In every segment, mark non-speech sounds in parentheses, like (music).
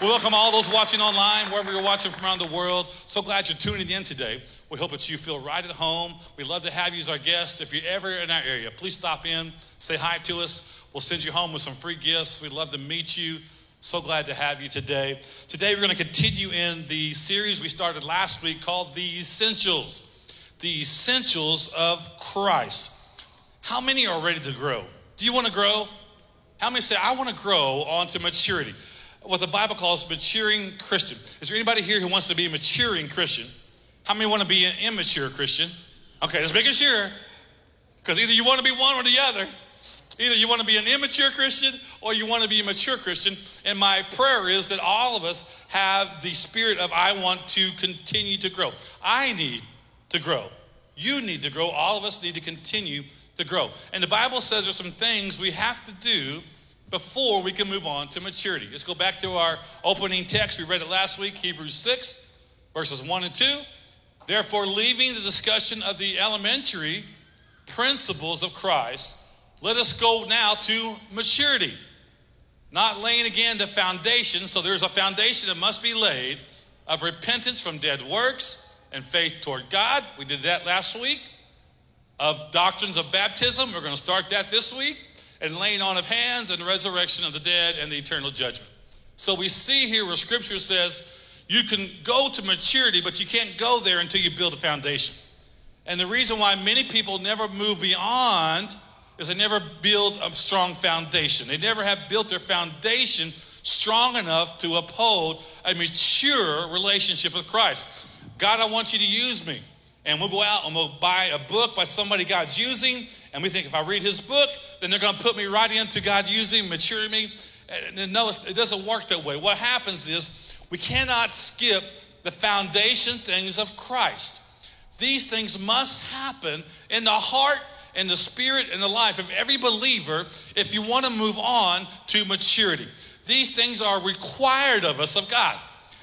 We welcome all those watching online, wherever you're watching from around the world. So glad you're tuning in today. We hope that you feel right at home. We'd love to have you as our guest. If you're ever in our area, please stop in, say hi to us. We'll send you home with some free gifts. We'd love to meet you. So glad to have you today. Today, we're going to continue in the series we started last week called The Essentials. The Essentials of Christ. How many are ready to grow? Do you want to grow? How many say, I want to grow onto maturity? What the Bible calls maturing Christian. Is there anybody here who wants to be a maturing Christian? How many want to be an immature Christian? Okay, just making sure. Because either you want to be one or the other. Either you want to be an immature Christian or you want to be a mature Christian. And my prayer is that all of us have the spirit of I want to continue to grow. I need to grow. You need to grow. All of us need to continue to grow. And the Bible says there's some things we have to do before we can move on to maturity. Let's go back to our opening text. We read it last week, Hebrews 6, verses 1 and 2. Therefore, leaving the discussion of the elementary principles of Christ, let us go now to maturity. Not laying again the foundation, so there's a foundation that must be laid of repentance from dead works and faith toward God. We did that last week. Of doctrines of baptism, we're going to start that this week and laying on of hands and resurrection of the dead and the eternal judgment. So we see here where scripture says you can go to maturity, but you can't go there until you build a foundation. And the reason why many people never move beyond is they never build a strong foundation. They never have built their foundation strong enough to uphold a mature relationship with Christ. God, I want you to use me. And we'll go out and we'll buy a book by somebody God's using, and we think if I read his book, then they're going to put me right into God using, mature me. And no, it doesn't work that way. What happens is we cannot skip the foundation things of Christ. These things must happen in the heart and the spirit and the life of every believer if you want to move on to maturity. These things are required of us of God.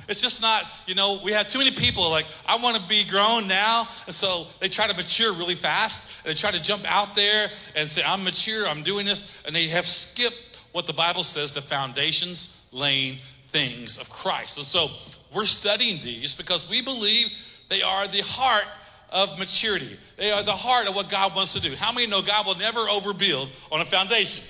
It's just not, you know, we have too many people like, I want to be grown now. And so they try to mature really fast. And they try to jump out there and say, I'm mature, I'm doing this. And they have skipped what the Bible says the foundations laying things of Christ. And so we're studying these because we believe they are the heart of maturity. They are the heart of what God wants to do. How many know God will never overbuild on a foundation?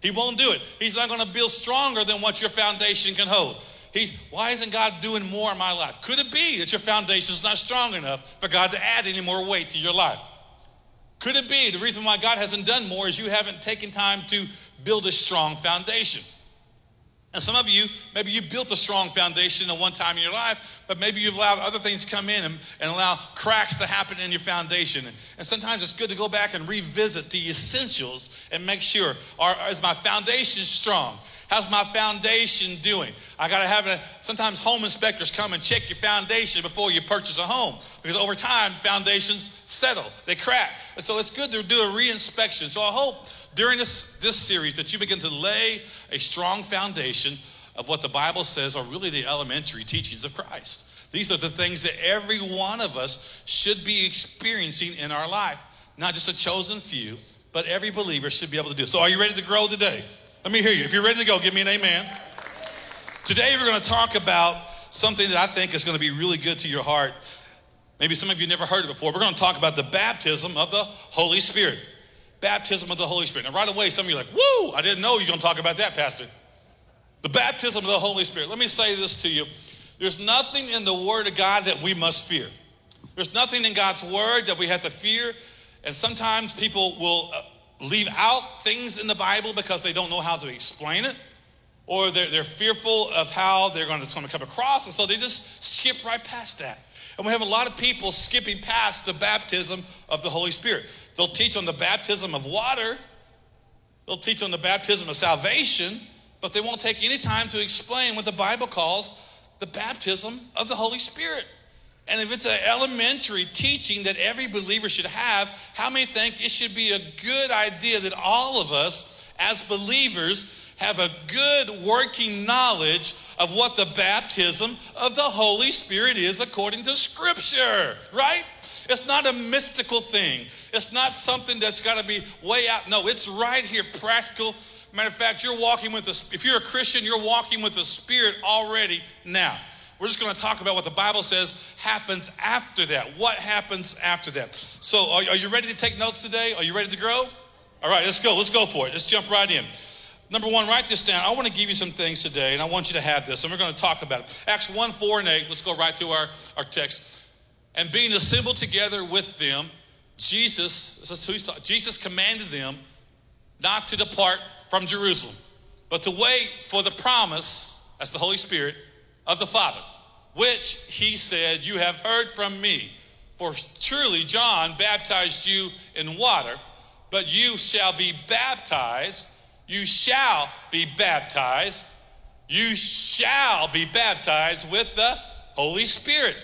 He won't do it. He's not going to build stronger than what your foundation can hold. He's, why isn't God doing more in my life? Could it be that your foundation is not strong enough for God to add any more weight to your life? Could it be the reason why God hasn't done more is you haven't taken time to build a strong foundation? And some of you, maybe you built a strong foundation at one time in your life, but maybe you've allowed other things to come in and, and allow cracks to happen in your foundation. And, sometimes it's good to go back and revisit the essentials and make sure are, is my foundation strong? How's my foundation doing? I got to have a, sometimes home inspectors come and check your foundation before you purchase a home because over time foundations settle, they crack. And so it's good to do a reinspection. So I hope during this, this series that you begin to lay a strong foundation of what the Bible says are really the elementary teachings of Christ. These are the things that every one of us should be experiencing in our life, not just a chosen few, but every believer should be able to do. So, are you ready to grow today? Let me hear you. If you're ready to go, give me an amen. Today, we're going to talk about something that I think is going to be really good to your heart. Maybe some of you never heard it before. We're going to talk about the baptism of the Holy Spirit. Baptism of the Holy Spirit. Now, right away, some of you are like, woo, I didn't know you were going to talk about that, Pastor. The baptism of the Holy Spirit. Let me say this to you. There's nothing in the Word of God that we must fear. There's nothing in God's Word that we have to fear. And sometimes people will uh, leave out things in the Bible because they don't know how to explain it, or they're, they're fearful of how they're going to, going to come across, and so they just skip right past that. And we have a lot of people skipping past the baptism of the Holy Spirit. They'll teach on the baptism of water, they'll teach on the baptism of salvation, but they won't take any time to explain what the Bible calls the baptism of the Holy Spirit. And if it's an elementary teaching that every believer should have, how many think it should be a good idea that all of us, as believers, have a good working knowledge of what the baptism of the Holy Spirit is according to Scripture, right? It's not a mystical thing. It's not something that's got to be way out. No, it's right here, practical Matter of fact, you're walking with the, if you're a Christian, you're walking with the Spirit already now. We're just going to talk about what the Bible says happens after that. What happens after that? So, are, are you ready to take notes today? Are you ready to grow? All right, let's go. Let's go for it. Let's jump right in. Number one, write this down. I want to give you some things today, and I want you to have this, and we're going to talk about it. Acts 1, 4, and 8. Let's go right to our, our text. And being assembled together with them, Jesus, this is who he's talking, Jesus commanded them not to depart from Jerusalem, but to wait for the promise, that's the Holy Spirit, of the Father, which he said, You have heard from me. For truly John baptized you in water, but you shall be baptized. You shall be baptized. You shall be baptized with the Holy Spirit.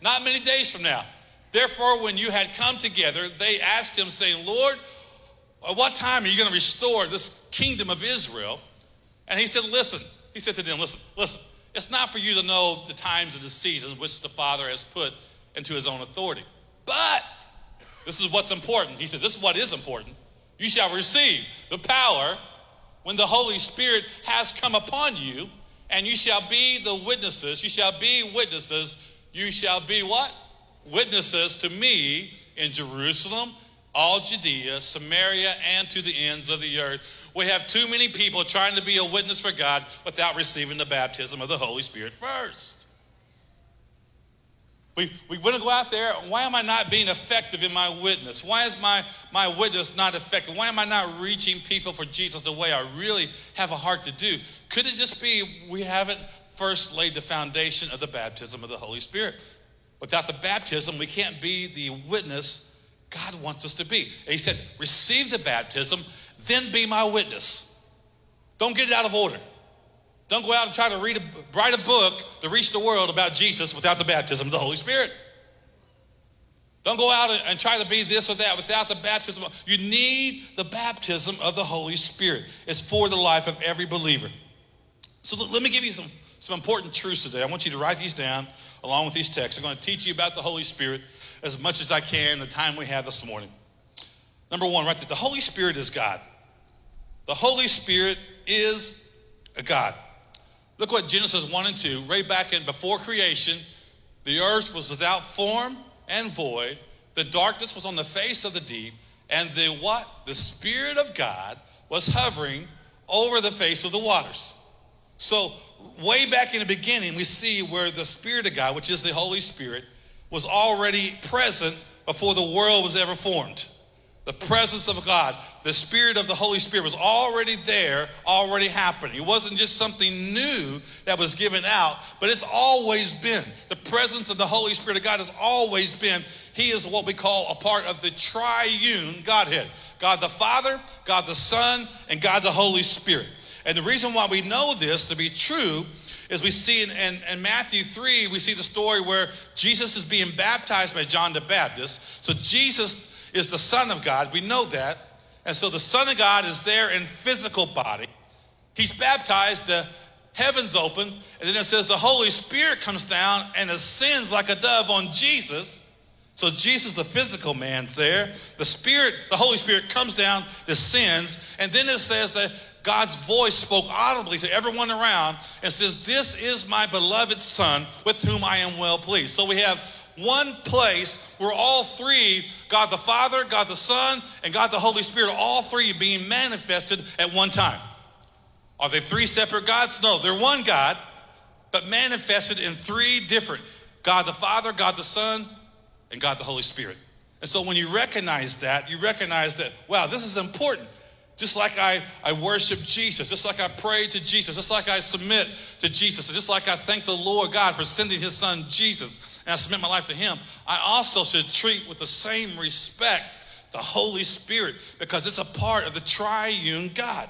Not many days from now. Therefore, when you had come together, they asked him, saying, Lord, at what time are you going to restore this kingdom of Israel? And he said, Listen, he said to them, Listen, listen, it's not for you to know the times and the seasons which the Father has put into his own authority. But this is what's important. He says, This is what is important. You shall receive the power when the Holy Spirit has come upon you, and you shall be the witnesses. You shall be witnesses. You shall be what? Witnesses to me in Jerusalem, all Judea, Samaria, and to the ends of the earth. We have too many people trying to be a witness for God without receiving the baptism of the Holy Spirit first. We, we want to go out there. Why am I not being effective in my witness? Why is my, my witness not effective? Why am I not reaching people for Jesus the way I really have a heart to do? Could it just be we haven't first laid the foundation of the baptism of the Holy Spirit? Without the baptism, we can't be the witness God wants us to be. And he said, receive the baptism then be my witness. Don't get it out of order. Don't go out and try to read a, write a book to reach the world about Jesus without the baptism of the Holy Spirit. Don't go out and try to be this or that without the baptism. You need the baptism of the Holy Spirit. It's for the life of every believer. So let me give you some, some important truths today. I want you to write these down along with these texts. I'm going to teach you about the Holy Spirit as much as I can the time we have this morning. Number one, right there, the Holy Spirit is God. The Holy Spirit is a God. Look what Genesis 1 and 2, right back in before creation, the earth was without form and void. The darkness was on the face of the deep, and the what? The Spirit of God was hovering over the face of the waters. So, way back in the beginning, we see where the Spirit of God, which is the Holy Spirit, was already present before the world was ever formed. The presence of God, the Spirit of the Holy Spirit was already there, already happening. It wasn't just something new that was given out, but it's always been. The presence of the Holy Spirit of God has always been. He is what we call a part of the triune Godhead God the Father, God the Son, and God the Holy Spirit. And the reason why we know this to be true is we see in, in, in, Matthew 3, we see the story where Jesus is being baptized by John the Baptist. So Jesus is the Son of God. We know that. And so the Son of God is there in physical body. He's baptized, the heavens open, and then it says the Holy Spirit comes down and ascends like a dove on Jesus. So Jesus, the physical man's there. The Spirit, the Holy Spirit comes down, descends, and then it says that God's voice spoke audibly to everyone around and says, This is my beloved Son with whom I am well pleased. So we have one place where all three God the Father, God the Son, and God the Holy Spirit all three being manifested at one time. Are they three separate gods? No, they're one God, but manifested in three different God the Father, God the Son, and God the Holy Spirit. And so when you recognize that, you recognize that, wow, this is important. Just like I, I worship Jesus, just like I pray to Jesus, just like I submit to Jesus, just like I thank the Lord God for sending his son Jesus and I submit my life to Him, I also should treat with the same respect the Holy Spirit because it's a part of the triune God.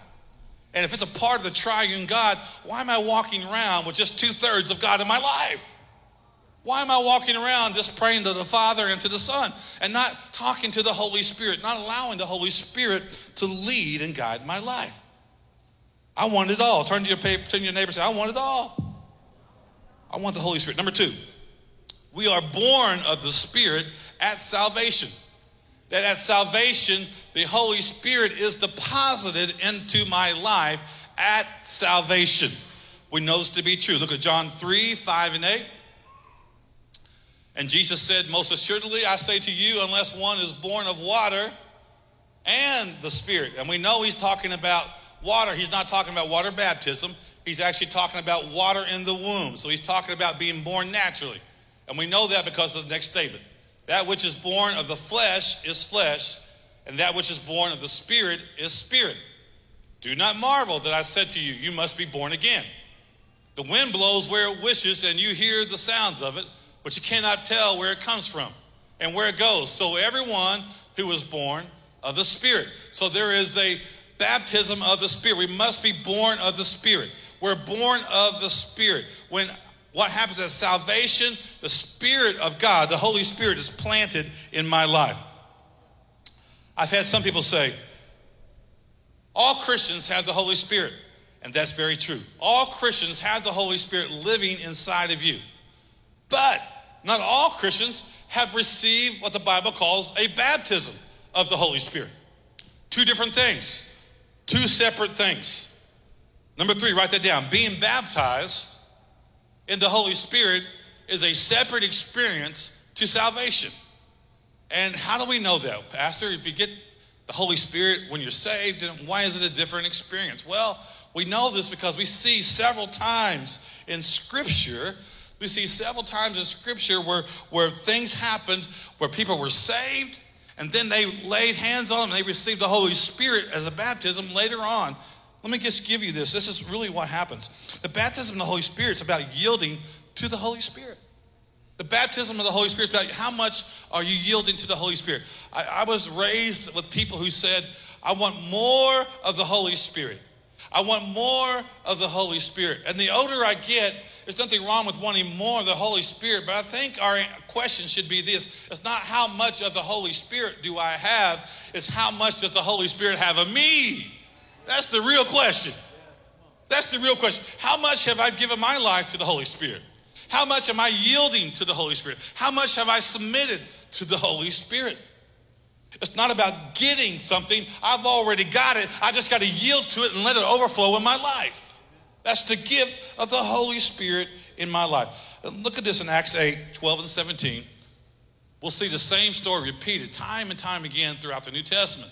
And if it's a part of the triune God, why am I walking around with just two thirds of God in my life? Why am I walking around just praying to the Father and to the Son and not talking to the Holy Spirit, not allowing the Holy Spirit to lead and guide my life? I want it all. Turn to your, paper, turn to your neighbor and say, I want it all. I want the Holy Spirit. Number two, we are born of the Spirit at salvation. that at salvation, the Holy Spirit is deposited into my life at salvation. We know this to be true. Look at John 3 5 and 8. And Jesus said, Most assuredly, I say to you, unless one is born of water and the Spirit. And we know he's talking about water. He's not talking about water baptism. He's actually talking about water in the womb. So he's talking about being born naturally. And we know that because of the next statement. That which is born of the flesh is flesh, and that which is born of the Spirit is spirit. Do not marvel that I said to you, You must be born again. The wind blows where it wishes, and you hear the sounds of it, but you cannot tell where it comes from and where it goes. So everyone who was born of the Spirit. So there is a baptism of the Spirit. We must be born of the Spirit. We're born of the Spirit. When what happens at salvation, the Spirit of God, the Holy Spirit, is planted in my life. I've had some people say, all Christians have the Holy Spirit. And that's very true. All Christians have the Holy Spirit living inside of you. But not all Christians have received what the Bible calls a baptism of the Holy Spirit. Two different things, two separate things. Number three, write that down. Being baptized in the Holy Spirit is a separate experience to salvation. And how do we know that, Pastor? If you get the Holy Spirit when you're saved, why is it a different experience? Well, we know this because we see several times in Scripture, we see several times in Scripture where, where things happened where people were saved and then they laid hands on them and they received the Holy Spirit as a baptism later on. Let me just give you this. This is really what happens. The baptism of the Holy Spirit is about yielding to the Holy Spirit. The baptism of the Holy Spirit is about how much are you yielding to the Holy Spirit. I, I was raised with people who said, I want more of the Holy Spirit. I want more of the Holy Spirit. And the older I get, there's nothing wrong with wanting more of the Holy Spirit, but I think our question should be this it's not how much of the Holy Spirit do I have, it's how much does the Holy Spirit have of me? That's the real question. That's the real question. How much have I given my life to the Holy Spirit? How much am I yielding to the Holy Spirit? How much have I submitted to the Holy Spirit? It's not about getting something. I've already got it. I just got to yield to it and let it overflow in my life. That's the gift of the Holy Spirit in my life. Look at this in Acts 8 12 and 17. We'll see the same story repeated time and time again throughout the New Testament.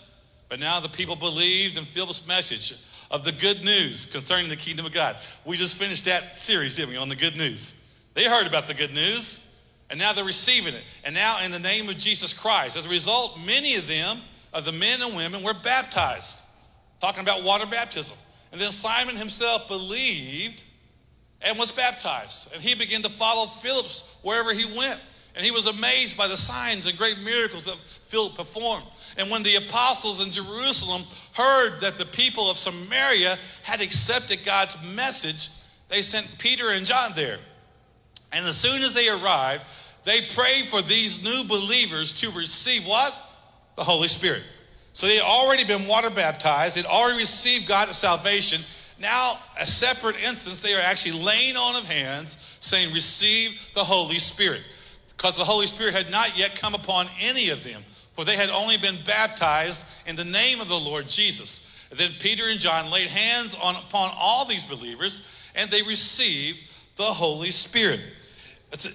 But now the people believed and this message of the good news concerning the kingdom of God. We just finished that series, didn't we, on the good news? They heard about the good news, and now they're receiving it. And now, in the name of Jesus Christ, as a result, many of them, of the men and women, were baptized. Talking about water baptism. And then Simon himself believed and was baptized. And he began to follow Philip's wherever he went. And he was amazed by the signs and great miracles that Philip performed. And when the apostles in Jerusalem heard that the people of Samaria had accepted God's message, they sent Peter and John there. And as soon as they arrived, they prayed for these new believers to receive what? The Holy Spirit. So they had already been water baptized, they'd already received God's salvation. Now, a separate instance, they are actually laying on of hands, saying, Receive the Holy Spirit. Because the Holy Spirit had not yet come upon any of them, for they had only been baptized in the name of the Lord Jesus. And then Peter and John laid hands on, upon all these believers, and they received the Holy Spirit.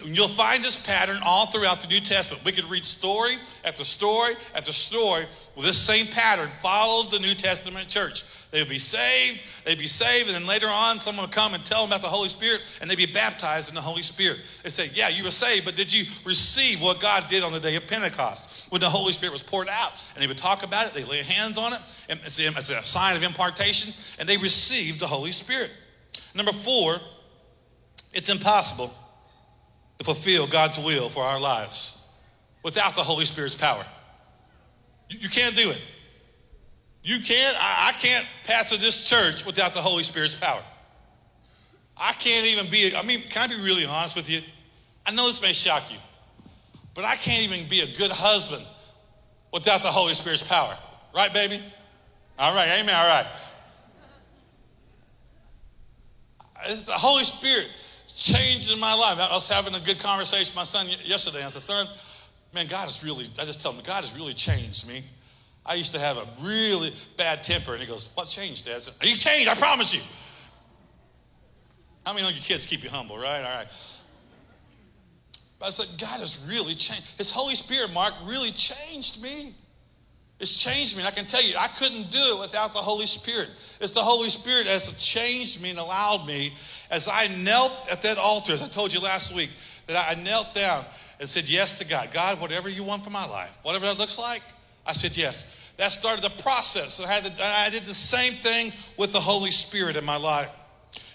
You'll find this pattern all throughout the New Testament. We could read story after story after story with this same pattern followed the New Testament church. They would be saved, they'd be saved, and then later on, someone would come and tell them about the Holy Spirit, and they'd be baptized in the Holy Spirit. They say, Yeah, you were saved, but did you receive what God did on the day of Pentecost when the Holy Spirit was poured out? And they would talk about it, they lay hands on it, and it's a sign of impartation, and they received the Holy Spirit. Number four, it's impossible to fulfill God's will for our lives without the Holy Spirit's power. You, you can't do it. You can't, I, I can't pastor this church without the Holy Spirit's power. I can't even be, I mean, can I be really honest with you? I know this may shock you, but I can't even be a good husband without the Holy Spirit's power. Right, baby? All right, amen, all right. It's the Holy Spirit changed in my life. I was having a good conversation with my son yesterday. I said, son, Man, God has really, I just tell him, God has really changed me. I used to have a really bad temper. And he goes, What changed, Dad? I said, You changed, I promise you. How many of your kids keep you humble, right? All right. But I said, God has really changed. His Holy Spirit, Mark, really changed me. It's changed me. And I can tell you, I couldn't do it without the Holy Spirit. It's the Holy Spirit that has changed me and allowed me as I knelt at that altar, as I told you last week, that I knelt down and said yes to God. God, whatever you want for my life, whatever that looks like, I said yes. That started the process. I, had to, I did the same thing with the Holy Spirit in my life.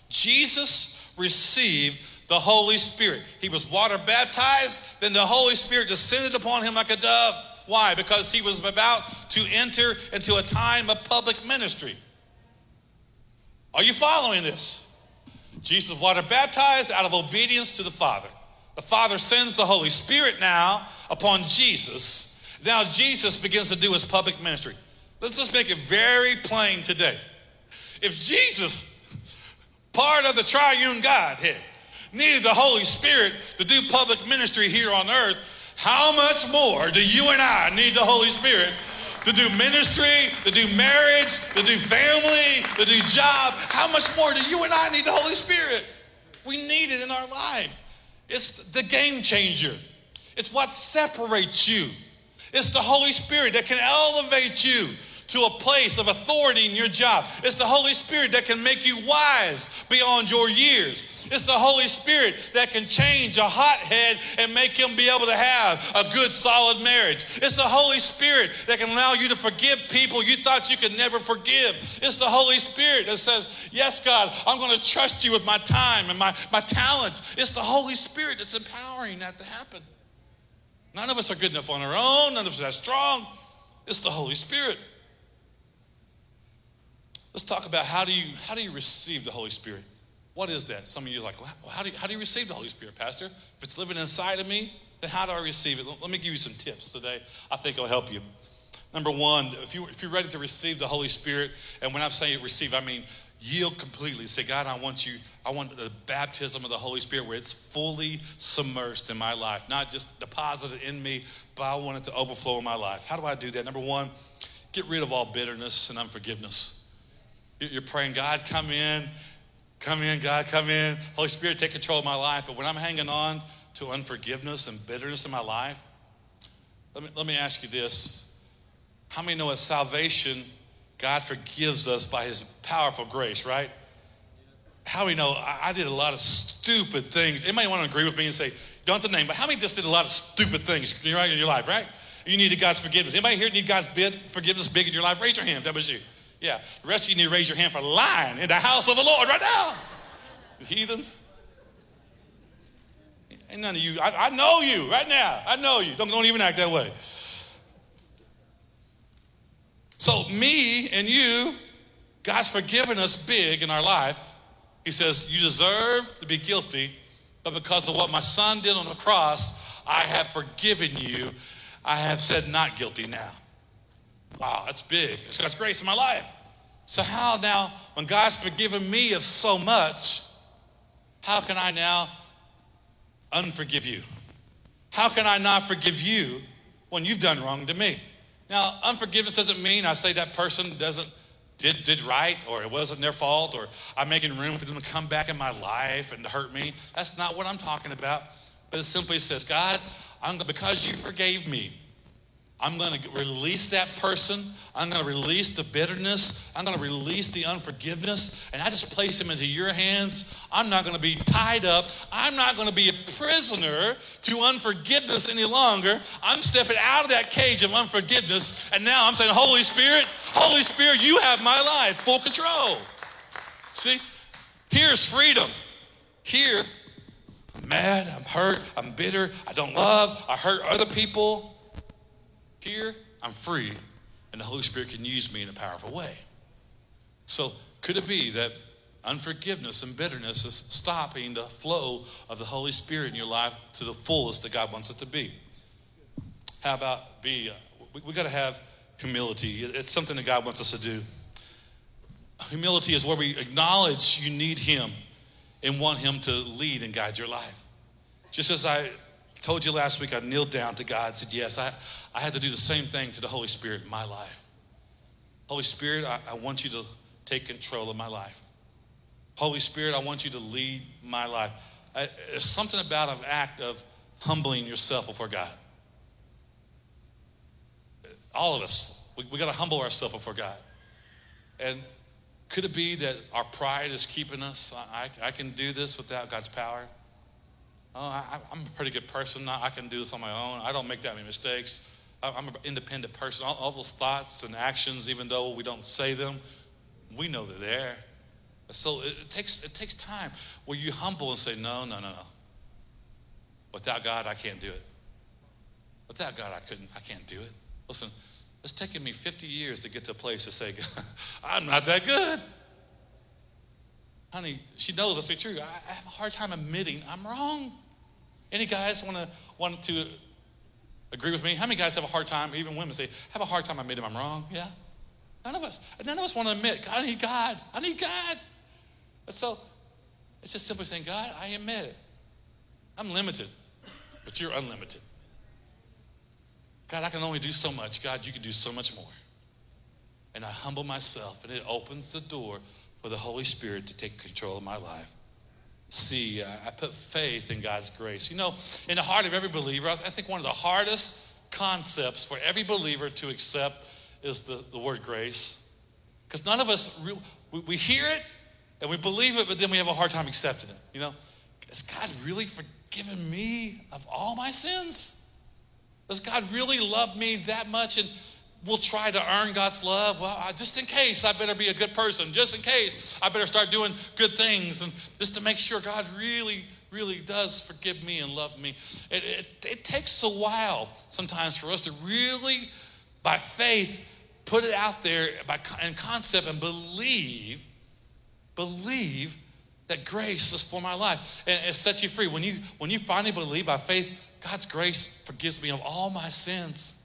Jesus received the Holy Spirit. He was water baptized, then the Holy Spirit descended upon him like a dove. Why? Because he was about to enter into a time of public ministry. Are you following this? Jesus water baptized out of obedience to the Father. The Father sends the Holy Spirit now upon Jesus. Now Jesus begins to do his public ministry. Let's just make it very plain today. If Jesus, part of the triune Godhead, needed the Holy Spirit to do public ministry here on earth, how much more do you and I need the Holy Spirit to do ministry, to do marriage, to do family, to do job? How much more do you and I need the Holy Spirit? We need it in our life. It's the game changer. It's what separates you. It's the Holy Spirit that can elevate you to a place of authority in your job. It's the Holy Spirit that can make you wise beyond your years. It's the Holy Spirit that can change a hothead and make him be able to have a good, solid marriage. It's the Holy Spirit that can allow you to forgive people you thought you could never forgive. It's the Holy Spirit that says, Yes, God, I'm going to trust you with my time and my, my talents. It's the Holy Spirit that's empowering that to happen. None of us are good enough on our own, none of us are strong. It's the Holy Spirit. Let's talk about how do you how do you receive the Holy Spirit? What is that? Some of you are like, well, how, do you, how do you receive the Holy Spirit, Pastor? If it's living inside of me, then how do I receive it? Let me give you some tips today. I think it'll help you. Number one, if, you, if you're ready to receive the Holy Spirit, and when I'm saying receive, I mean yield completely. Say, God, I want you, I want the baptism of the Holy Spirit where it's fully submersed in my life, not just deposited in me, but I want it to overflow in my life. How do I do that? Number one, get rid of all bitterness and unforgiveness. You're praying, God, come in, come in, God, come in. Holy Spirit, take control of my life. But when I'm hanging on to unforgiveness and bitterness in my life, let me, let me ask you this. How many know at salvation, God forgives us by his powerful grace, right? How many know I, I did a lot of stupid things? Anybody want to agree with me and say, don't have to name, but how many just did a lot of stupid things in your life, right? You needed God's forgiveness. Anybody here need God's forgiveness big in your life? Raise your hand if that was you. Yeah. The rest of you need to raise your hand for lying in the house of the Lord right now. heathens. Ain't none of you. I, I, know you right now. I know you. Don't, don't even act that way. So, me and you, God's forgiven us big in our life. He says, You deserve to be guilty, but because of what my son did on the cross, I have forgiven you. I have said not guilty now. Wow, that's big. It's God's grace in my life. So, how now, when God's forgiven me of so much, how can I now unforgive you? How can I not forgive you when you've done wrong to me? Now, unforgiveness doesn't mean I say that person doesn't did, did right or it wasn't their fault or I'm making room for them to come back in my life and to hurt me. That's not what I'm talking about. But it simply says, God, I'm, because you forgave me, I'm going to release that person. I'm going to release the bitterness. I'm going to release the unforgiveness. And I just place him into your hands. I'm not going to be tied up. I'm not going to be a prisoner to unforgiveness any longer. I'm stepping out of that cage of unforgiveness. And now I'm saying, Holy Spirit, Holy Spirit, you have my life, full control. See, here's freedom. Here, I'm mad, I'm hurt, I'm bitter, I don't love, I hurt other people. Here, I'm free, and the Holy Spirit can use me in a powerful way. So, could it be that unforgiveness and bitterness is stopping the flow of the Holy Spirit in your life to the fullest that God wants it to be? How about be? Uh, we, we got to have humility. It's something that God wants us to do. Humility is where we acknowledge you need Him and want Him to lead and guide your life. Just as I told you last week I kneeled down to God and said, Yes, I, I had to do the same thing to the Holy Spirit in my life. Holy Spirit, I, I want you to take control of my life. Holy Spirit, I want you to lead my life. I, there's something about an act of humbling yourself before God. All of us, we, we got to humble ourselves before God. And could it be that our pride is keeping us? I, I, I can do this without God's power. Oh, I, am a pretty good person. I, I, can do this on my own. I don't make that many mistakes. I, am an independent person. All, all, those thoughts and actions, even though we don't say them, we know they're there. So it, it takes it takes time where you humble and say, no, no, no, no. Without God, I can't do it. Without God, I couldn't. I can't do it. Listen, it's taken me 50 years to get to a place to say, (laughs) I'm not that good. Honey, she knows that's true. I have a hard time admitting I'm wrong. Any guys want to want to agree with me? How many guys have a hard time, even women say, have a hard time I admitting I'm wrong? Yeah? None of us. None of us want to admit, I need God. I need God. And so it's just simply saying, God, I admit it. I'm limited, but you're unlimited. God, I can only do so much. God, you can do so much more. And I humble myself, and it opens the door for the Holy Spirit to take control of my life. See, I put faith in God's grace. You know, in the heart of every believer, I think one of the hardest concepts for every believer to accept is the, the word grace. Because none of us, we, we hear it and we believe it, but then we have a hard time accepting it. You know, has God really forgiven me of all my sins? Does God really love me that much? And we'll try to earn God's love. Well, just in case, I better be a good person. Just in case, I better start doing good things. And just to make sure God really, really does forgive me and love me. It, it, it takes a while sometimes for us to really, by faith, put it out there by, in concept and believe, believe that grace is for my life. And it sets you free. When you, when you finally believe by faith, God's grace forgives me of all my sins.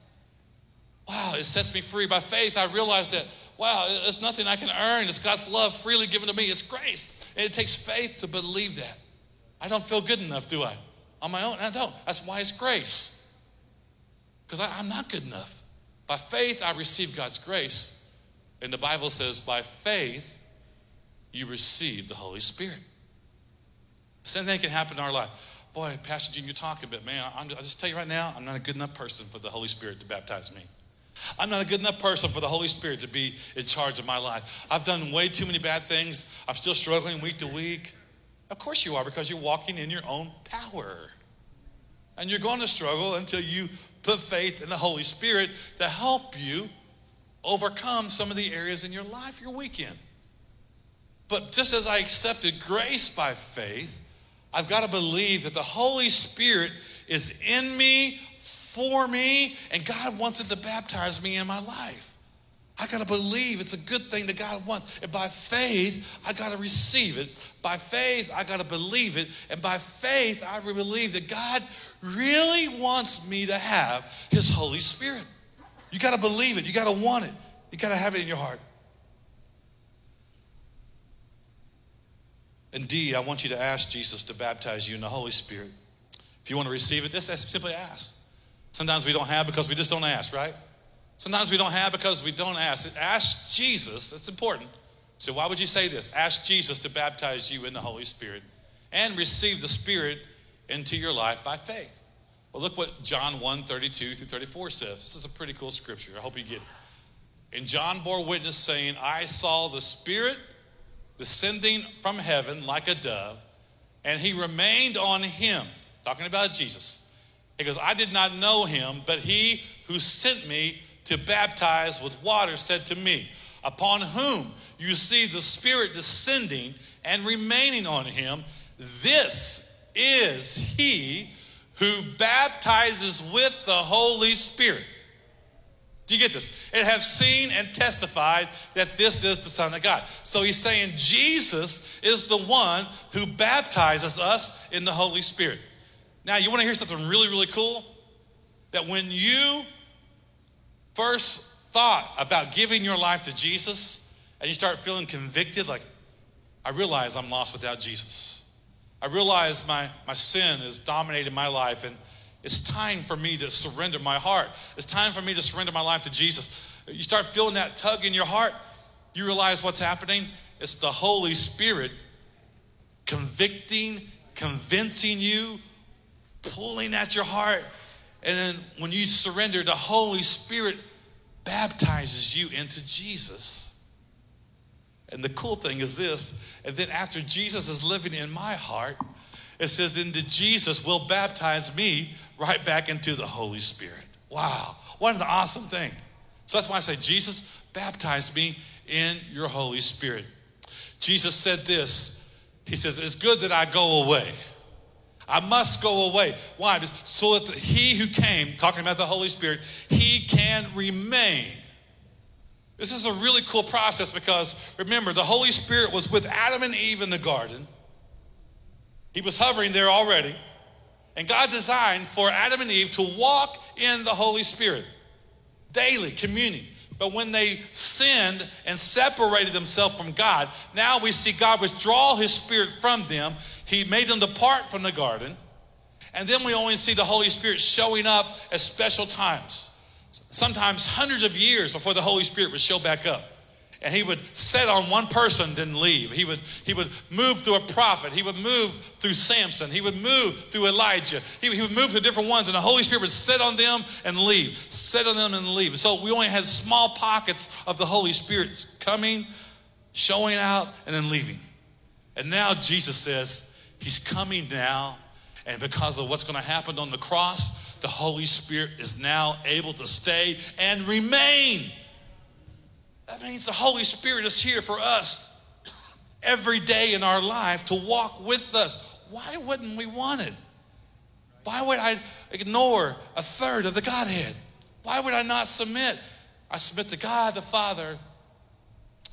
Wow, it sets me free. By faith, I realize that, wow, it's nothing I can earn. It's God's love freely given to me. It's grace. And it takes faith to believe that. I don't feel good enough, do I? On my own, I don't. That's why it's grace. Because I'm not good enough. By faith, I receive God's grace. And the Bible says, by faith, you receive the Holy Spirit. Same thing can happen in our life boy, Pastor Gene, you're talking, but man, I'm, I'll just tell you right now, I'm not a good enough person for the Holy Spirit to baptize me. I'm not a good enough person for the Holy Spirit to be in charge of my life. I've done way too many bad things. I'm still struggling week to week. Of course you are, because you're walking in your own power. And you're going to struggle until you put faith in the Holy Spirit to help you overcome some of the areas in your life you're weak in. But just as I accepted grace by faith, I've got to believe that the Holy Spirit is in me, for me, and God wants it to baptize me in my life. I got to believe it's a good thing that God wants. And by faith, I got to receive it. By faith, I got to believe it. And by faith, I believe that God really wants me to have His Holy Spirit. You got to believe it. You got to want it. You got to have it in your heart. And D, I want you to ask Jesus to baptize you in the Holy Spirit. If you want to receive it, just simply ask. Sometimes we don't have because we just don't ask, right? Sometimes we don't have because we don't ask. Ask Jesus, it's important. So, why would you say this? Ask Jesus to baptize you in the Holy Spirit and receive the Spirit into your life by faith. Well, look what John 1 32 through 34 says. This is a pretty cool scripture. I hope you get it. And John bore witness, saying, I saw the Spirit descending from heaven like a dove, and he remained on him. Talking about Jesus. He goes, I did not know him, but he who sent me to baptize with water said to me, Upon whom you see the Spirit descending and remaining on him, this is he who baptizes with the Holy Spirit. Do you get this? And have seen and testified that this is the Son of God. So he's saying Jesus is the one who baptizes us in the Holy Spirit. Now, you want to hear something really, really cool? That when you first thought about giving your life to Jesus and you start feeling convicted, like, I realize I'm lost without Jesus. I realize my, my sin has dominated my life and It's time for me to surrender my heart. It's time for me to surrender my life to Jesus. You start feeling that tug in your heart, you realize what's happening. It's the Holy Spirit convicting, convincing you, pulling at your heart. And then when you surrender, the Holy Spirit baptizes you into Jesus. And the cool thing is this, and then after Jesus is living in my heart, it says, then the Jesus will baptize me right back into the Holy Spirit. Wow, what an awesome thing. So that's why I say, Jesus, baptize me in your Holy Spirit. Jesus said this He says, It's good that I go away. I must go away. Why? So that he who came, talking about the Holy Spirit, he can remain. This is a really cool process because remember, the Holy Spirit was with Adam and Eve in the garden. He was hovering there already. And God designed for Adam and Eve to walk in the Holy Spirit daily, communing. But when they sinned and separated themselves from God, now we see God withdraw his spirit from them. He made them depart from the garden. And then we only see the Holy Spirit showing up at special times. Sometimes hundreds of years before the Holy Spirit would show back up. And he would set on one person, then leave. He would, he would move through a prophet. He would move through Samson. He would move through Elijah. He, he would move through different ones, and the Holy Spirit would set on them and leave, set on them and leave. So we only had small pockets of the Holy Spirit coming, showing out, and then leaving. And now Jesus says, He's coming now, and because of what's going to happen on the cross, the Holy Spirit is now able to stay and remain. That means the Holy Spirit is here for us every day in our life to walk with us. Why wouldn't we want it? Why would I ignore a third of the Godhead? Why would I not submit? I submit to God the Father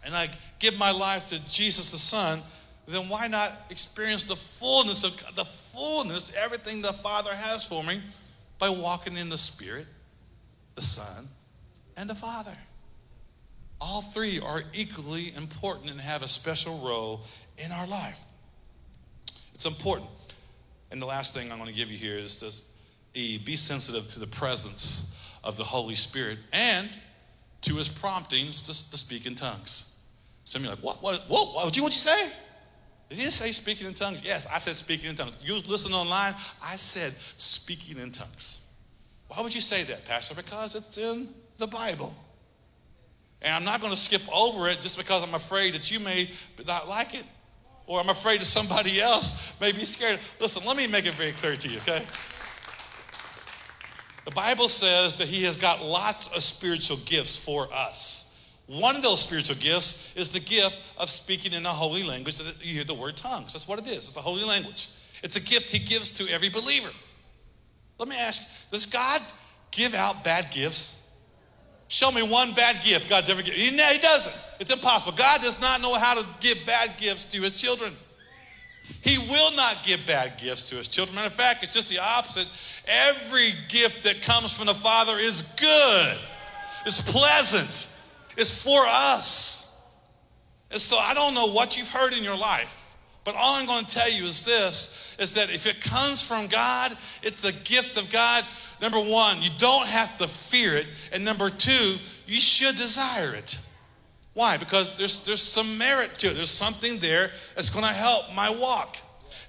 and I give my life to Jesus the Son, then why not experience the fullness of the fullness, everything the Father has for me by walking in the Spirit, the Son, and the Father? all three are equally important and have a special role in our life. It's important. And the last thing I'm going to give you here is this E, be sensitive to the presence of the Holy Spirit and to his promptings to, to speak in tongues. Some of you are like, what, what, what, what, what, you, what you say? Did he say speaking in tongues? Yes, I said speaking in tongues. You listen online, I said speaking in tongues. Why would you say that, Pastor? Because it's in the Bible. And I'm not going to skip over it just because I'm afraid that you may not like it or I'm afraid that somebody (laughs) else may be scared. Listen, let me make it very clear to you, okay? The Bible says that He has got lots of spiritual gifts for us. One of those spiritual gifts is the gift of speaking in a holy language that you hear the word tongues. That's what it is. It's a holy language. It's a gift He gives to every believer. Let me ask does God give out bad gifts? Show me one bad gift God's ever given. He, he doesn't. It's impossible. God does not know how to give bad gifts to his children. He will not give bad gifts to his children. Matter of fact, it's just the opposite. Every gift that comes from the Father is good, it's pleasant, it's for us. And so I don't know what you've heard in your life, but all I'm going to tell you is this is that if it comes from God, it's a gift of God. Number one, you don't have to fear it. And number two, you should desire it. Why? Because there's, there's some merit to it. There's something there that's going to help my walk.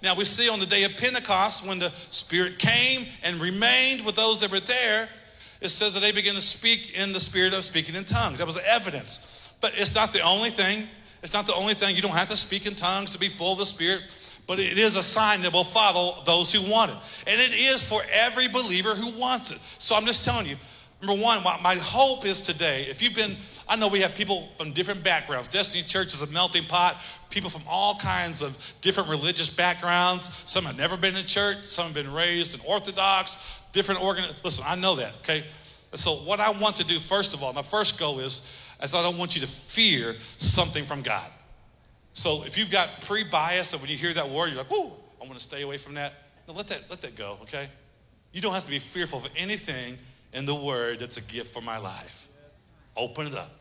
Now, we see on the day of Pentecost when the Spirit came and remained with those that were there, it says that they began to speak in the spirit of speaking in tongues. That was evidence. But it's not the only thing. It's not the only thing. You don't have to speak in tongues to be full of the Spirit but it is a sign that will follow those who want it. And it is for every believer who wants it. So I'm just telling you, number one, my hope is today, if you've been, I know we have people from different backgrounds. Destiny Church is a melting pot, people from all kinds of different religious backgrounds. Some have never been in church, some have been raised in Orthodox, different organ. Listen, I know that, okay? So what I want to do, first of all, my first goal is, is I don't want you to fear something from God. So if you've got pre-bias and when you hear that word, you're like, "Whoa, I want to stay away from that." No, let that let that go, okay? You don't have to be fearful of anything in the word that's a gift for my life. Open it up.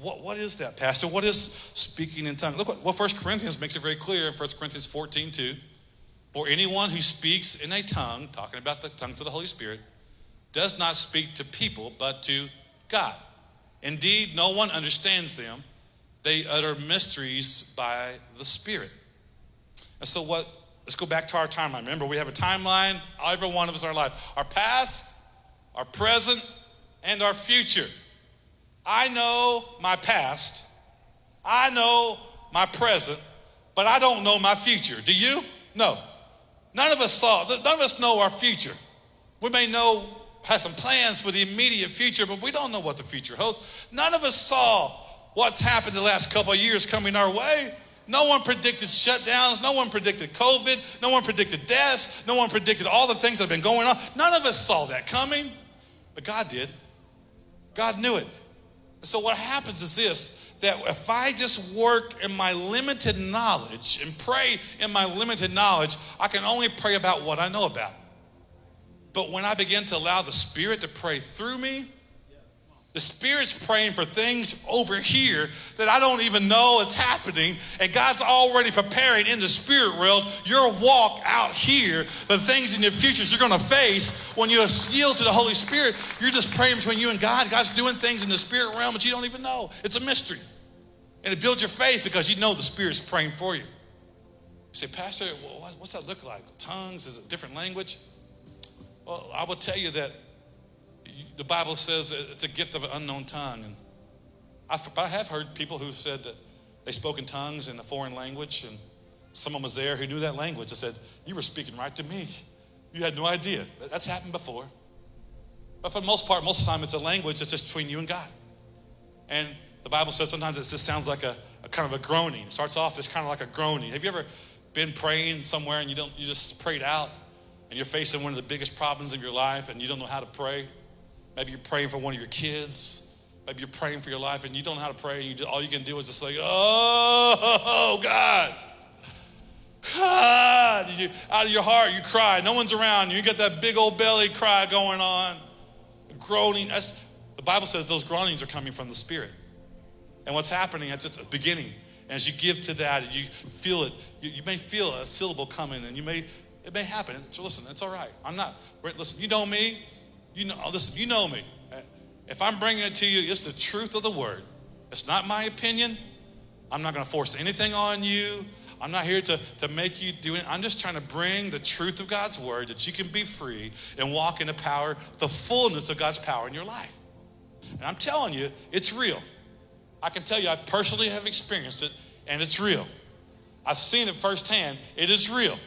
What, what is that, Pastor? What is speaking in tongues? Look what well, 1 Corinthians makes it very clear in 1 Corinthians 14, 2. For anyone who speaks in a tongue, talking about the tongues of the Holy Spirit, does not speak to people, but to God. Indeed, no one understands them. They utter mysteries by the Spirit. And so, what? Let's go back to our timeline. Remember, we have a timeline. Every one of us, in our life, our past, our present, and our future. I know my past. I know my present, but I don't know my future. Do you? No. None of us saw, none of us know our future. We may know, have some plans for the immediate future, but we don't know what the future holds. None of us saw what's happened the last couple of years coming our way. No one predicted shutdowns. No one predicted COVID. No one predicted deaths. No one predicted all the things that have been going on. None of us saw that coming, but God did. God knew it. So, what happens is this that if I just work in my limited knowledge and pray in my limited knowledge, I can only pray about what I know about. But when I begin to allow the Spirit to pray through me, the Spirit's praying for things over here that I don't even know it's happening. And God's already preparing in the spirit world your walk out here, the things in your futures you're going to face when you yield to the Holy Spirit. You're just praying between you and God. God's doing things in the spirit realm that you don't even know. It's a mystery. And it builds your faith because you know the Spirit's praying for you. You say, Pastor, what's that look like? Tongues? Is it a different language? Well, I will tell you that the Bible says it's a gift of an unknown tongue. And I, have heard people who said that they spoke in tongues in a foreign language, and someone was there who knew that language. I said, You were speaking right to me. You had no idea. That's happened before. But for the most part, most of the time, it's a language that's just between you and God. And the Bible says sometimes it just sounds like a, a kind of a groaning. It starts off as kind of like a groaning. Have you ever been praying somewhere and you don't you just prayed out and you're facing one of the biggest problems of your life and you don't know how to pray? Maybe you're praying for one of your kids. Maybe you're praying for your life and you don't know how to pray. You, all you can do is just like, oh, God. God. You, out of your heart, you cry. No one's around. You get that big old belly cry going on. Groaning. That's, the Bible says those groanings are coming from the Spirit. And what's happening, it's at the beginning. And as you give to that, you feel it, you, you, may feel a syllable coming, and you may, it may happen. So listen, it's all right. I'm not, listen, you know me. You know, listen, you know me. If I'm bringing it to you, it's the truth of the word. It's not my opinion. I'm not going to force anything on you. I'm not here to, to make you do it. I'm just trying to bring the truth of God's word that you can be free and walk in the power, the fullness of God's power in your life. And I'm telling you, it's real. I can tell you, I personally have experienced it, and it's real. I've seen it firsthand. It is real.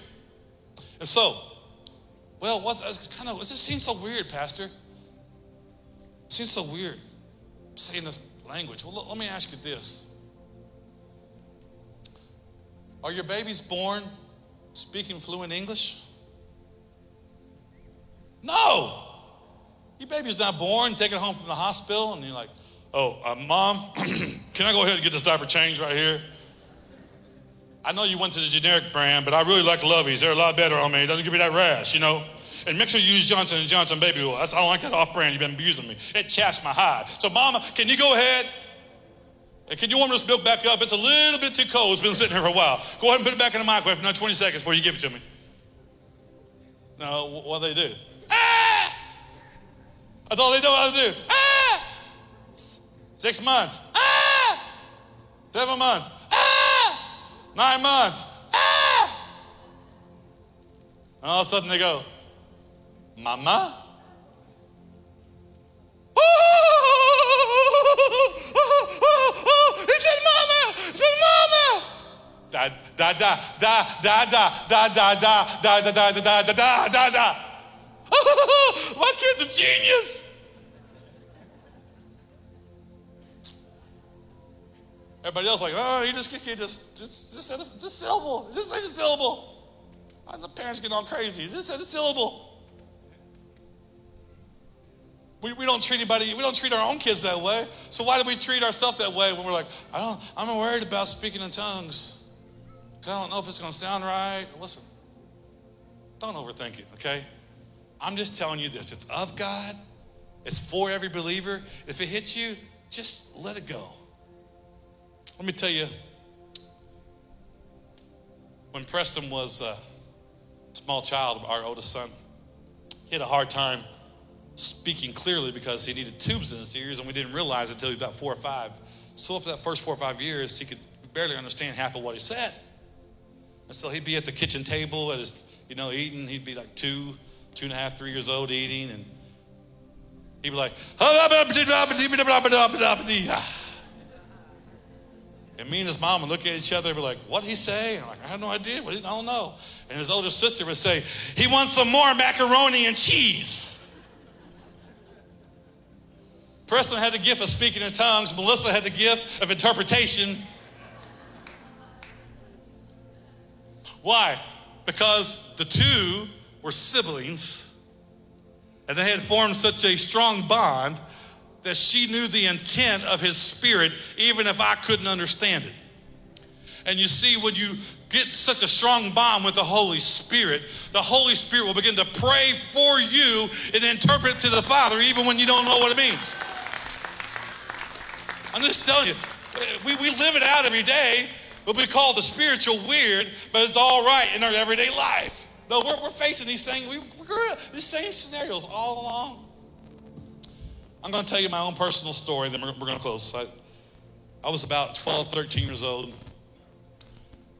And so, well, what's kind of, does this seems so weird, Pastor? It seems so weird saying this language. Well, let me ask you this Are your babies born speaking fluent English? No. Your baby's not born, take it home from the hospital, and you're like, Oh, uh, mom, (clears throat) can I go ahead and get this diaper changed right here? I know you went to the generic brand, but I really like Lovey's. They're a lot better on me. It doesn't give me that rash, you know. And make sure you use Johnson and Johnson baby oil. I don't like that off-brand you've been abusing me. It chaps my hide. So, Mama, can you go ahead? And can you warm this milk back up? It's a little bit too cold. It's been sitting here for a while. Go ahead and put it back in the microwave for another 20 seconds before you give it to me. No, what do they do? Ah! That's all they know how to do. Ah! Six months. Ah! Seven months. Ah! Nine months. Ah! And all of a sudden they go, Mama? He said, Mama! He said, Mama! Da da da da da da da da da da da da da da da da da. My kid's a genius. Everybody else like, oh, you just can't just just just say a syllable. Just say the syllable. And the parents get all crazy. Just say the syllable. We, we don't treat anybody, we don't treat our own kids that way. So why do we treat ourselves that way when we're like, I don't, I'm worried about speaking in tongues. Because I don't know if it's going to sound right. Listen, don't overthink it, okay? I'm just telling you this. It's of God. It's for every believer. If it hits you, just let it go. Let me tell you, when Preston was a small child, our oldest son. He had a hard time speaking clearly because he needed tubes in his ears, and we didn't realize until he was about four or five. So, up to that first four or five years, he could barely understand half of what he said. And so he'd be at the kitchen table at his, you know, eating. He'd be like two, two and a half, three years old eating, and he'd be like, and me and his mom would look at each other and be like, What'd he say? I'm like, I have no idea. I don't know. And his older sister would say, He wants some more macaroni and cheese. Preston had the gift of speaking in tongues. Melissa had the gift of interpretation. Why? Because the two were siblings and they had formed such a strong bond that she knew the intent of his spirit, even if I couldn't understand it. And you see, when you get such a strong bond with the Holy Spirit, the Holy Spirit will begin to pray for you and interpret to the Father, even when you don't know what it means. I'm just telling you, we, we live it out every day. What we call the spiritual weird, but it's all right in our everyday life. No, we're, we're facing these things, we, we're these same scenarios all along. I'm going to tell you my own personal story, then we're, going to close. I, I was about 12, 13 years old.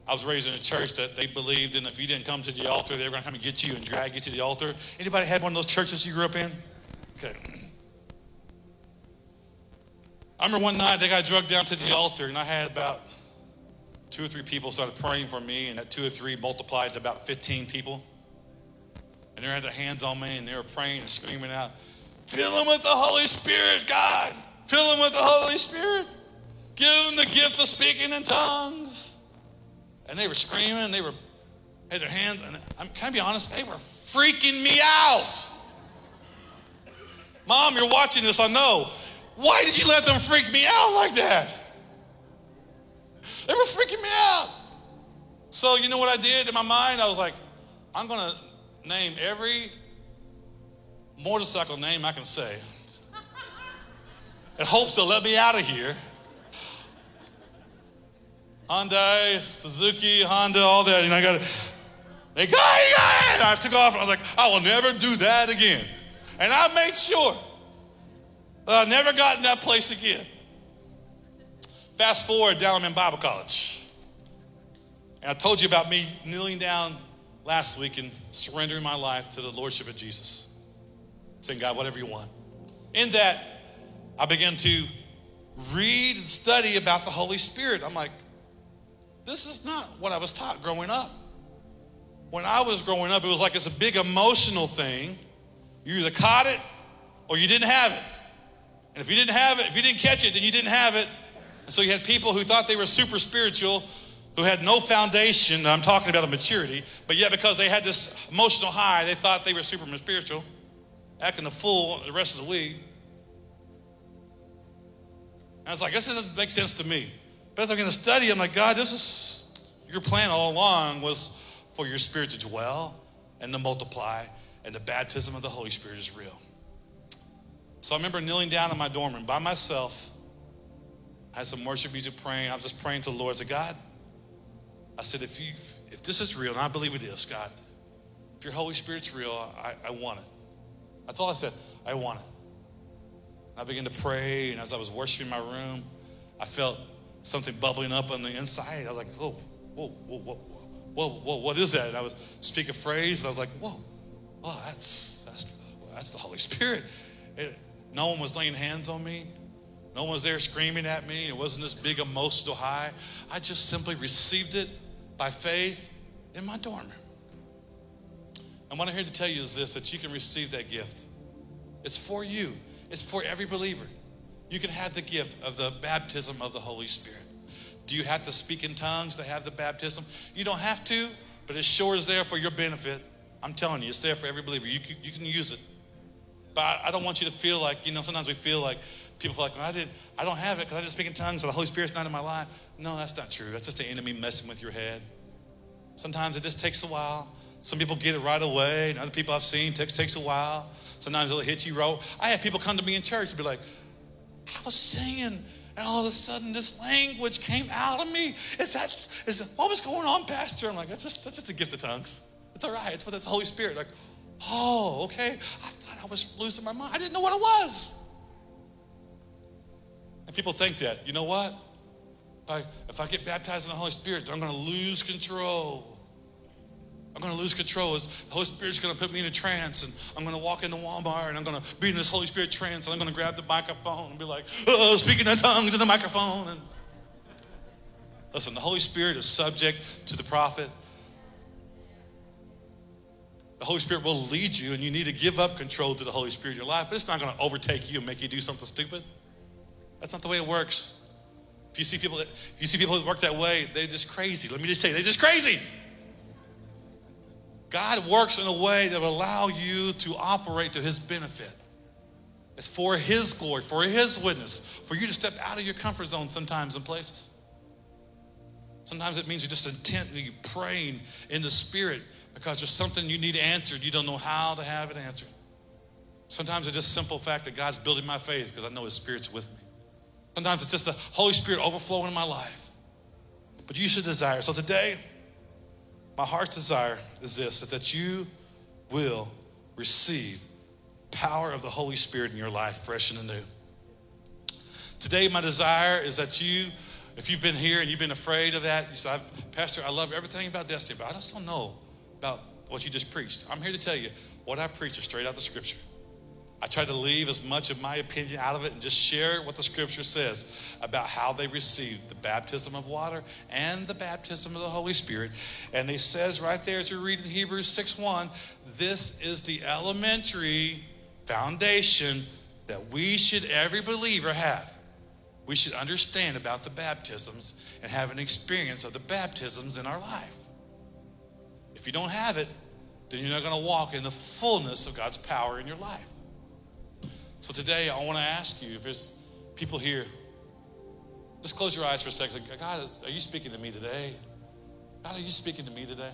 I was raised in a church that they believed in if you didn't come to the altar, they were going to come and get you and drag you to the altar. Anybody had one of those churches you grew up in? Okay. I remember one night they got drugged down to the altar, and I had about two or three people started praying for me, and that two or three multiplied to about 15 people. And they had their hands on me, and they were praying and screaming out, Fill them with the Holy Spirit, God. Fill them with the Holy Spirit. Give them the gift of speaking in tongues. And they were screaming, they were had their hands, and I'm can I be honest, they were freaking me out. Mom, you're watching this, I know. Why did you let them freak me out like that? They were freaking me out. So you know what I did in my mind? I was like, I'm gonna name every motorcycle name I can say in hopes to let me out of here. Hyundai, Suzuki, Honda, all that. And I got it. They got it, I took off I was like, I will never do that again. And I made sure that I never got in that place again. Fast forward down in Bible college. And I told you about me kneeling down last week and surrendering my life to the Lordship of Jesus saying, God, whatever you want. In that, I began to read and study about the Holy Spirit. I'm like, this is not what I was taught growing up. When I was growing up, it was like it's a big emotional thing. You either caught it or you didn't have it. And if you didn't have it, if you didn't catch it, then you didn't have it. And so you had people who thought they were super spiritual, who had no foundation. I'm talking about a maturity, but yet because they had this emotional high, they thought they were super spiritual acting a fool the rest of the week. And I was like, this doesn't make sense to me. But as I'm going to study, I'm like, God, this is your plan all along was for your spirit to dwell and to multiply, and the baptism of the Holy Spirit is real. So I remember kneeling down in my dorm room by myself. I had some worship music praying. I was just praying to the Lord. I said, God, I said, if you if this is real, and I believe it is, God, if your Holy Spirit's real, I, I want it. That's all I said. I want it. I began to pray, and as I was worshiping my room, I felt something bubbling up on the inside. I was like, whoa, whoa, whoa, whoa, whoa, whoa, what is that? And I was speaking a phrase, and I was like, whoa, oh, that's that's that's the Holy Spirit. It, no one was laying hands on me. No one was there screaming at me. It wasn't this big emotional high. I just simply received it by faith in my dorm room. And what I'm here to tell you is this that you can receive that gift. It's for you, it's for every believer. You can have the gift of the baptism of the Holy Spirit. Do you have to speak in tongues to have the baptism? You don't have to, but it sure is there for your benefit. I'm telling you, it's there for every believer. You can, you can use it. But I don't want you to feel like, you know, sometimes we feel like people feel like, well, I, did, I don't have it because I didn't speak in tongues or the Holy Spirit's not in my life. No, that's not true. That's just the enemy messing with your head. Sometimes it just takes a while. Some people get it right away, and other people I've seen takes takes a while. Sometimes it'll hit you roll. I had people come to me in church and be like, I was singing, and all of a sudden this language came out of me. Is that is that, what was going on, Pastor? I'm like, that's just that's just a gift of tongues. It's all right. It's but that's the Holy Spirit. Like, oh, okay. I thought I was losing my mind. I didn't know what it was. And people think that, you know what? If I, if I get baptized in the Holy Spirit, I'm going to lose control. I'm going to lose control. The Holy Spirit's going to put me in a trance, and I'm going to walk into Walmart, and I'm going to be in this Holy Spirit trance, and I'm going to grab the microphone and be like, oh, speaking in tongues in the microphone. And listen, the Holy Spirit is subject to the prophet. The Holy Spirit will lead you, and you need to give up control to the Holy Spirit in your life, but it's not going to overtake you and make you do something stupid. That's not the way it works. If you see people, that, if you see people that work that way, they're just crazy. Let me just tell you, they're just crazy. God works in a way that will allow you to operate to His benefit. It's for His glory, for His witness, for you to step out of your comfort zone sometimes in places. Sometimes it means you're just intently praying in the Spirit because there's something you need answered. You don't know how to have it answered. Sometimes it's just simple fact that God's building my faith because I know His Spirit's with me. Sometimes it's just the Holy Spirit overflowing in my life. But you should desire. So today, my heart's desire is this is that you will receive power of the Holy Spirit in your life fresh and anew. Today, my desire is that you, if you've been here and you've been afraid of that, you say, Pastor, I love everything about destiny, but I just don't know about what you just preached. I'm here to tell you what I preach is straight out the scripture. I try to leave as much of my opinion out of it and just share what the scripture says about how they received the baptism of water and the baptism of the Holy Spirit. And he says right there, as you read in Hebrews 6 1, this is the elementary foundation that we should, every believer, have. We should understand about the baptisms and have an experience of the baptisms in our life. If you don't have it, then you're not going to walk in the fullness of God's power in your life. So today, I want to ask you if there's people here, just close your eyes for a second. God, are you speaking to me today? God, are you speaking to me today?